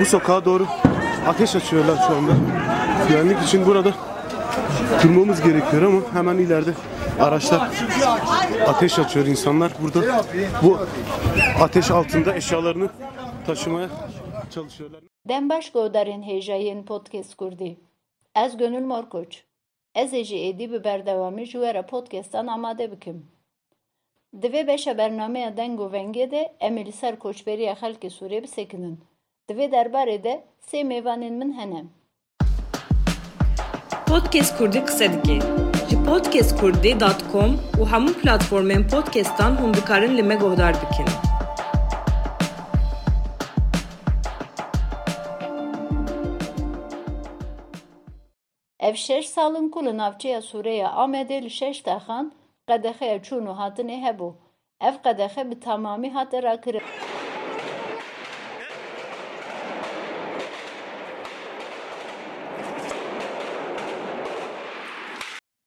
Bu sokağa doğru ateş açıyorlar şu anda. Güvenlik için burada durmamız gerekiyor ama hemen ileride araçlar ateş açıyor insanlar. Burada bu ateş altında eşyalarını taşımaya çalışıyorlar. Dem baş godarên hêjayên podcast Kurdî. Ez Gönül Morkoç. Ez jî êdî bi berdewamî ji we re podcastan amade bikim. Di vê beşa bernameya deng û vengê de em ê li ser. Di vê derbarê de sê mêvanên min hene. Podcast Kurdî qise dike. Ji podcastkurdî.com û hemû platformên podcastan hûn dikarin li me guhdar bikin. Ev şeş salên ku li navçeya Sûriya Amedê li şeş texan qedexeya çûn û hatinê hebû. Ev qedexe bi tamamî hat rakirin.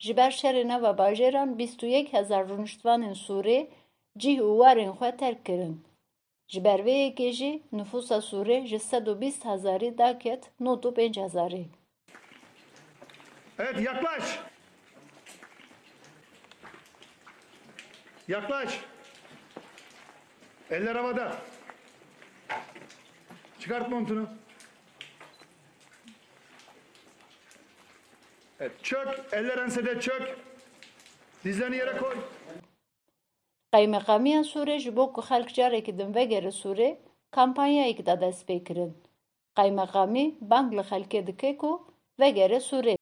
Ji ber şerê nava bajêran bîst û yek hezar rûniştvanên Sûrî cih û warên xwe terk kirin. Ji ber vê yekê jî nüfusa Sûrê ji sed û bîst daket nod û pênc hezarî. Evet yaklaş. Yaklaş. Eller havada. Çıkart montunu. Evet çök. Eller ensede çök. Dizlerini yere koy. Qaymeqamiya Sûrê ji bo ku xelk carekî din vegere Sûrê kampanyayek da dest pê kirin. Qaymeqamî bang li xelkê dike ku vegere Sûrê.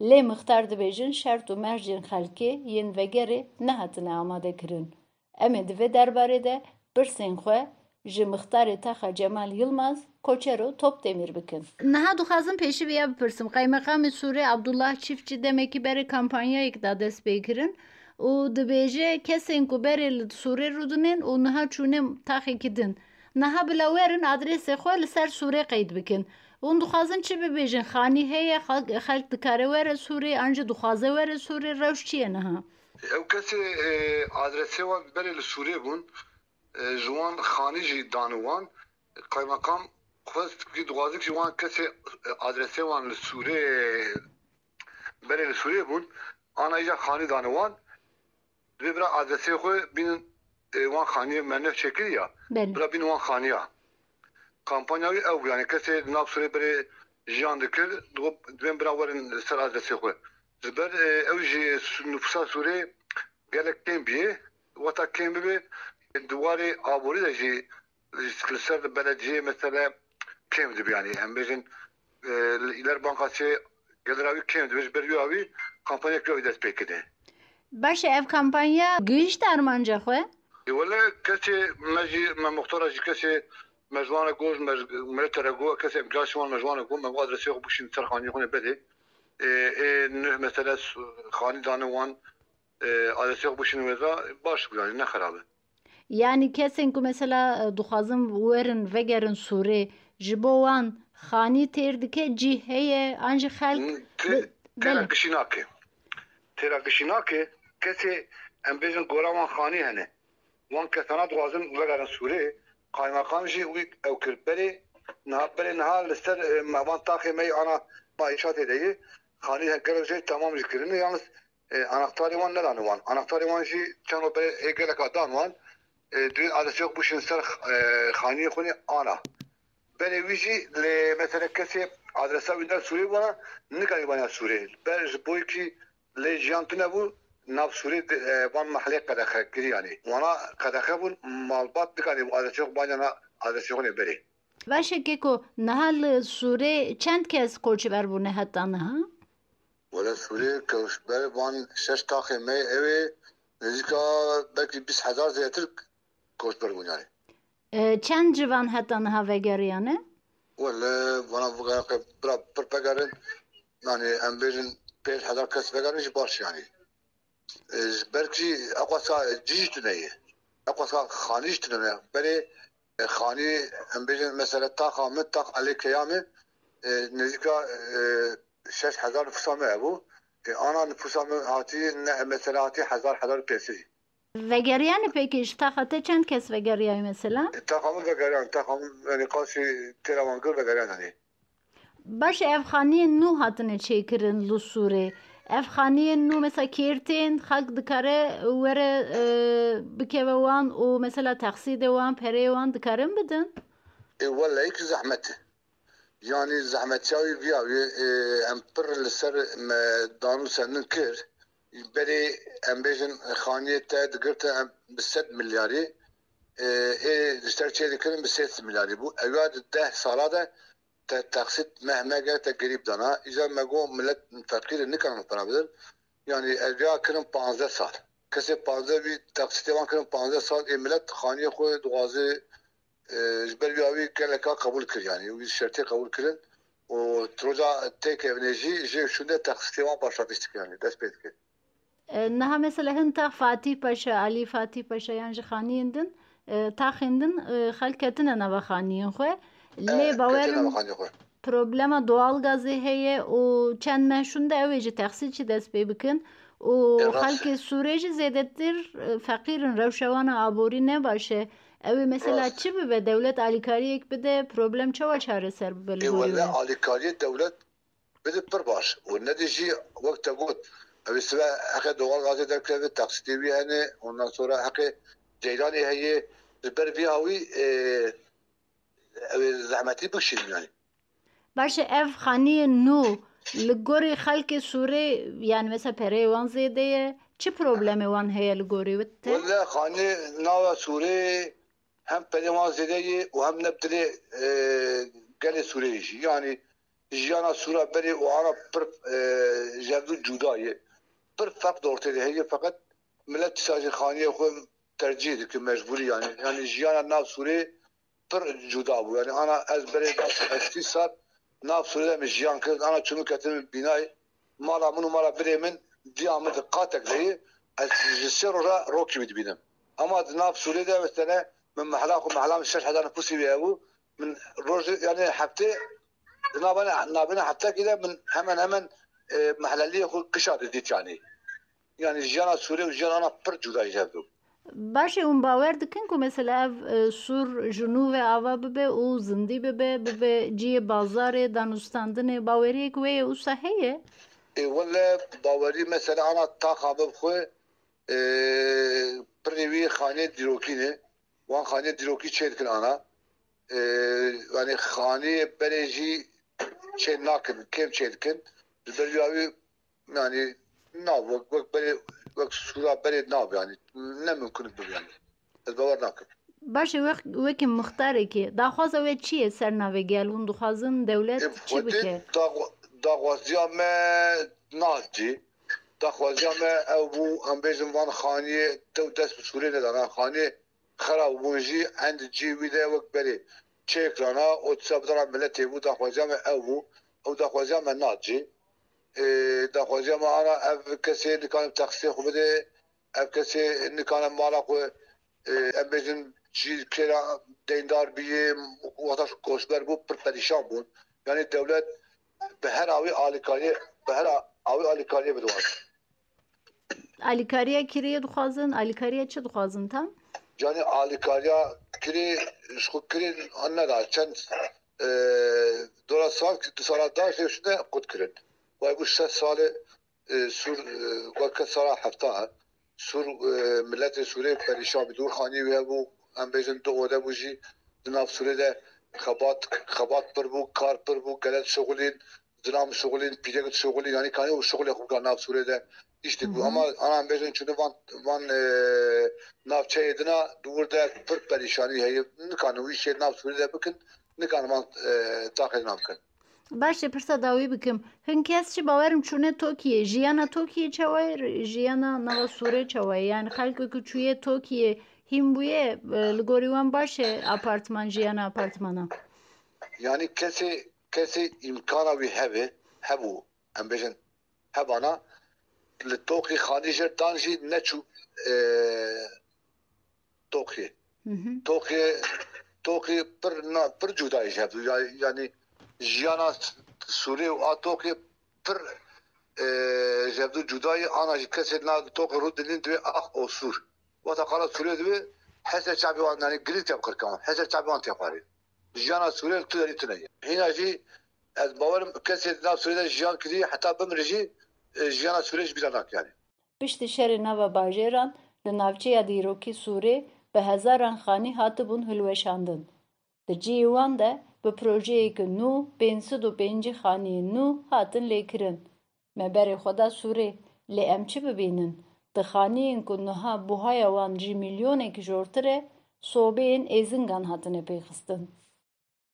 Lê mixtar dibêjin şert û mercên xelkê yên vegerê nehatine amadekirin. Em ê di vê derbarê de pirsên xwe ji mixtarê taxa Cemal Yılmaz Koçero Topdemir bikin. Niha dixwazim pêşî vê bipirsim. Qaymeqamê Sûrê Abdullah Çiftçi demekî berê kampanyayek da dest pê kirin û dibêje kesên ku berê li Sûrê rûdinin û niha çûne taxekî din. Niha bila werin adresê xwe li ser Sûrê qeyd bikin. Hûn dixwazin çi bibêjin? Xanî heye xelk dikare were Sûrê an jî dixwaze were Sûrê rewş çi ye niha? ew kesê adresê wan berê li Sûrê bûn ji wan xanî jî danîwan qaymakam xwest kî dixwazik ji wan kesê adresê wan li Sûrê berê li Sûrê bûn ana îja xanî danîwan divê bira adresê xwe bînin wan xaniyê menev çekir ya Belê. bira bînin wan xaniya kampanya wî ew yani kesê nav Sûrê berê jiyan dikir divên bira werin ser adresê xwe ji ber ew jî nüfusa Sûrê gelek kêm bîye weta kêm bibe duwarê aborî de jî li ser mesela kêm dibe yani. Em bêjin îler bankasê gelira wî kêm dibe ji ber wî awî kampanyek wî dest pê kide Baş ev kampanya gihîşt armanca xwe? Wele kesê me jî me muxtara jî kesê me ji wan re got me tere got kesê imca ji wan me ji wan re got me adresê xwe bişîn ser xaniyê xwe bedê ê mesela xanî danê wan adresê xwe bişîn wêza baş bû yani ne xerab e Yani kesên ku mesela dixwazin werin vegerin Sûrê ji bo wan xanî têr dike cî heye an jî xelk têra gişî nake têra gişî nake kesê em bêjin gora wan xanî hene. Wan kesana dixwazin vegerin Sûrê qaymakam jî wî ew kir berê niha berê niha li ser me wan taxê me ana maîşatê de yê xanî gelek jê tamam jî kirine yalnız anahtarê wan nedanî wan. Anahtarê wan jî çendo berê ê geleka dan wan دوی adresê xwe bişin ser xaniyê xwe Ben evici le mesela kesi adresa ünden Suriye bana ne kadar bana Suriye. Ben bu iki le jantına bu nav Suriye ban mahalle kadar kiri yani. Ona kadar bu malbat ne kadar adresi yok bana adresi yok ne beri. Vaşe keko nahal Suriye çend kez kolçu ver bu ne hatta naha? Valla Suriye kavuşber ban şeş takime evi Nezika belki biz hazar zeytir koşber bu yani. چند جوان هتان ها وگریانه؟ ولی وانا بگه که برا پر نانی یعنی ام بیرن پیش هزار کس بگره جی باش یعنی برکی اقواسا جیش نیه، اقواسا خانیش دنیه بری خانی ام بیرن مثلا تا خامد تا علی کیامه نزدیک شش هزار فسامه ابو آنها نفوسامه هاتی مثلا هاتی هزار هزار پیسی وگریان پیکیش تخطه چند کس وگریای مثلا؟ تا تقامل وگریان تا تقامل یعنی قاسی تیروانگر وگریان هنی باش افخانی نو هاتنه چه کرن لسوره افخانی نو مثلا کیرتین خاک دکاره وره بکیوه وان و مثلا تقصید وان پره وان دکارن بدن؟ اولا ایک زحمته یعنی زحمتی های بیا و امپر لسر دانو سنن کرد berê em bêjin xaniyê te digirtin em bi sed milyarê e, ê li ser çê dikirin bi sed milyarê bû ew di deh sala de te teqsit mehmege te gerîb dana. Îja me got millet feqîrê nikirin pera bidin yani ev kirin 15 sal. Kesê 15 wî teqsitê wan kirin 15 sal ê millet xaniyê xwe dixwaze e, ji ber wî geleka qebûl kir yani. Wî şertê qebûl kirin. Û troja têkevnêjî jê şûnde teqsitê wan başlapêş dikirin dest pê dikirin انها مثلا هنتا فاتي باشا علي فاتي باشا يعني خاني هندن تاخ هندن خلكتنا نبا خاني خو لي باور بروبلما دوال غازي هي و چند مشون ده اوجه تخصیل چی دست بی بکن و خلک سوریج زیدتر فقیرن روشوان عبوری نباشه اوی مثلا چی به دولت آلیکاری یک بده پروبلم چه و چاره سر بله ولی آلیکاری دولت بده پر باش و ندیجی وقت گفت Ve hakkı حق Gazi'de ve taksiti bir yani ondan sonra hakkı حق İheyi bir bir avi زحمتی بکشیم یعنی باشه اف خانی نو لگوری خلق سوری یعنی مثلا پره وان زیده چه پروبلم وان هی لگوری وته؟ ولی خانی نو سوری هم پره وان زیده و هم نبتره گل سوریشی یعنی جیانا سورا بری و آنا پر جدو جودایه پر فرق دورته هی فقط ملت ساجی خانیه خو ترجیح دی که مجبوری yani yani جیانا ناو سوری پر جدا بو yani ana از بری اشتی سال ناو سوری دم جیان کرد ana چونو کتم بینای مالا منو مالا بری من دیامت قاتک دی از جسر را روکی بید بینم اما ناف سوریده مثلا من محلا خو محلا من شش حدا نفسي بيهو من روج يعني حتى نابنا نابنا حتى كده من همن همن اه، محللية خو قشاد ديت يعني يعني جانا سوري وجانا انا بر جدا يجابدو Baş e hûn bawer dikin ku mesela ev e, Sûr ji nû ve ava bibe û zindî bibe bibe ciyê bazarê danûstandinê baweriyek wê ye wisa heye? إيه ولا باوري مثلا انا طاقة بخو اه، بريوي خانة ديروكيني وان خانة ديروكي تشيدكن انا اه، يعني خانة بريجي تشيد ناكن كيف Deryavi yani nav vak vak beri vak sura beri nav yani ne mümkün bu yani. Ez bavar nakim. باشه وقت وکی مختاره که دا خوازه وی چیه سر نوی گلون دو خوازن دولت چی بکه؟ دا خوازیا ما نازدی دا خوازیا ما او بو ام بیزم وان خانی تو دست بسوری ندارن خانی خراب بونجی اند جی ویده وک بری چیک رانا او تسابدارا ملتی بو دا خوازیا ما او بو او دا خوازیا ما نازدی ana ev kesê nikanim texsiyê xwe bide ev kesê nikanim mala xwe em bêjin cî kêra deyndar bîyê wataş koçber bû pir perîşan bûn yani devlet به هر آوی آلیکاری به هر آوی آلیکاری بدوان Alîkariya kirêye dixwazin alîkariya çi dixwazin tam? yani آلیکاریا کری شخو کری آن ندا چند دولا سال که دو سال داشت شده قد کرن و بو سه سال سور وقت سال هفته سور ملت سوریه پریشان بدور خانی و بو ام بیزن دو اوده بوجی دناف سوریه ده خبات خبات پر بو کار پر بو گلت شغلین دنام شغلین پیرگت شغلین yani kani o şغل خوب کار ناف سوریه ده işte bu ama anam bezin çünkü van van navçe edina durda pır perişani hey ne kanı bir şey nav suriye bakın ne kanı van takip namkın باشه پرسه داوی بکەم هەنگکەس چی باوەرم چوونە توکیه جیانا تۆکیە جیانا ژیانە سوره سوورێ چاوای یعنی خەکێککە که چویه هیم هم لە گۆریوان باشه ئاپارتمان جیانا ئاپارتمانە یعنی کسی کسی ئیمکانەوی وی هەبوو هم بێژن هەبانە لە تۆقی خانیژر دانژی نەچوو تۆقیێ توکیه توکیه پر پر جودایش هەبوو یعنی neçu Tokyo Hı hı. Tokyo Tokyo pır na pır cuda iş yaptı yani, yani jiyana Suriye a Tokyo pır jevdu cudayı ana kese na Tokyo ru dilin diye ah o sur Vata kala Suriye dibi hese çabi wan yani gilit yap kırkama. Hese çabi wan yapari. Jana Suriye tüderi tüne. Hina jî ez bawarım kesê nav Suriye'de jiyan kiri hatta bimre jî e, jiyana Suriye jî bîranak yani. Piştî şerê nava bajeran li navçeya dîrokî Sûrê bi hezaran xanî hatibûn hilweşandin. Di cihê wan de bi projeyekî nû bên sed û pêncî xaneyên nû hatin lêkirin. Me berê xwe da Sûrê lê em çi bibînin? Di xaneyên ku niha buhaya wan jî milyonekî jortir e, sobeyên êzingan hatine pêxistin.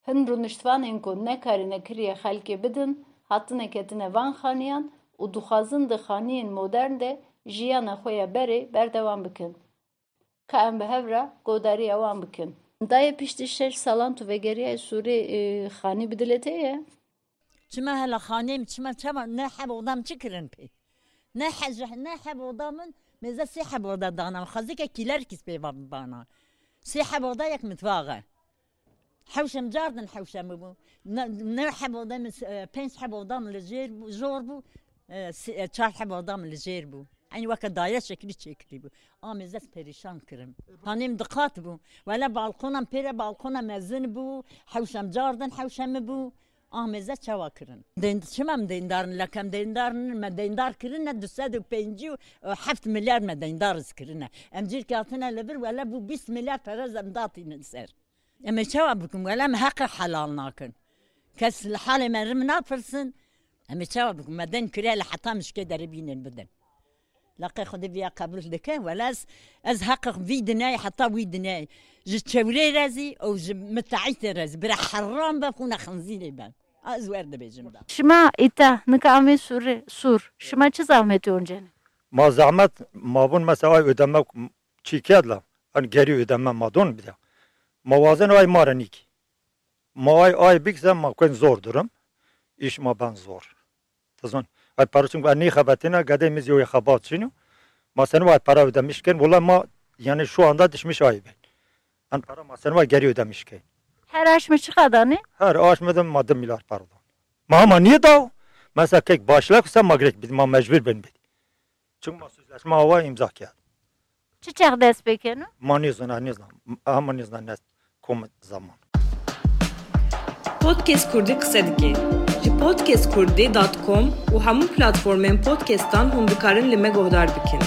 Hin rûniştvanên ku nekarîne kiriye xelkê bidin, hatine ketine van xaniyan û dixwazin di xaneyên modern de jiyana xwe ya berê berdewam bikin. Ka em bi hev bikin. دای پیشتی شش سالان تو وگریه سوری خانی بدلته یه چما هلا خانیم چما چما نه حب ودام چکرن پی؟ نه حج نه حب ودامن مزا سی حب ودا دانم. خزیک کلر کس پی بانا. سی حب ودا یک متواغه. حوشم جاردن حوشم بو نه حب ودام پنج حب ودام لجیر بو جور بو. چهار حب ودام لجیر بو. Hani vaka daire şekli çekti bu. Amizet perişan kırım. E, Hanim dikkat bu. Vela balkonam pere balkona mezin bu. Havşam cardın havşamı bu. Ahmeze çava kırın. Dendişimem dendarın lakam dendarın me dendar kırın ne düsedi penci e, heft milyar me dendarız kırın. Emcir katına lebir vela bu bis milyar perez emdatinin ser. Eme çava bukum vela me hakkı halal nakın. Kes hali merim ne yapırsın? Eme çava bukum meden kirel hatta müşke deribinin bidin. لقي خدي بيا قبل دكان ولا از از حق في دناي حتى وي دناي جت شوري رازي او متعيت رازي. برا حرام بكون خنزيري بان از ورد بيجم ده. Şima ita nikame Sûrê Sûr. Şima çi zahmeti oncene? ما زحمت ما بون مثلا ödeme çikedla hani geri ödeme madon bir de mavazın ay maranik ma ay ay bikse ma zor durum iş ma ben zor tazon ay parasın ben ne habatına gademiz yok habat şunu ma sen var para ödemişken valla ma yani şu anda düşmüş ay ben an para ma sen var geri ödemişken Her aşma çi kadar ne? her aşmadım madde milyar pardon ma ama niye da mesela kek başlak sen magrek bir ma mecbur ben bir çünkü ma sözleşme hava imza kağıt Çi çek dest pekenu? ما نيزنا نيزنا اهم نيزنا الناس كوم زمان Podcast Kurdi qise dike. Ji podcastkurdî.com û hemû platformên podcastan hûn dikarin li me guhdar bikin.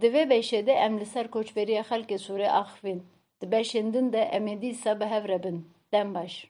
Di vê beşê de em li ser koçberiya xelkê de em ê dîsa bi. Dem baş.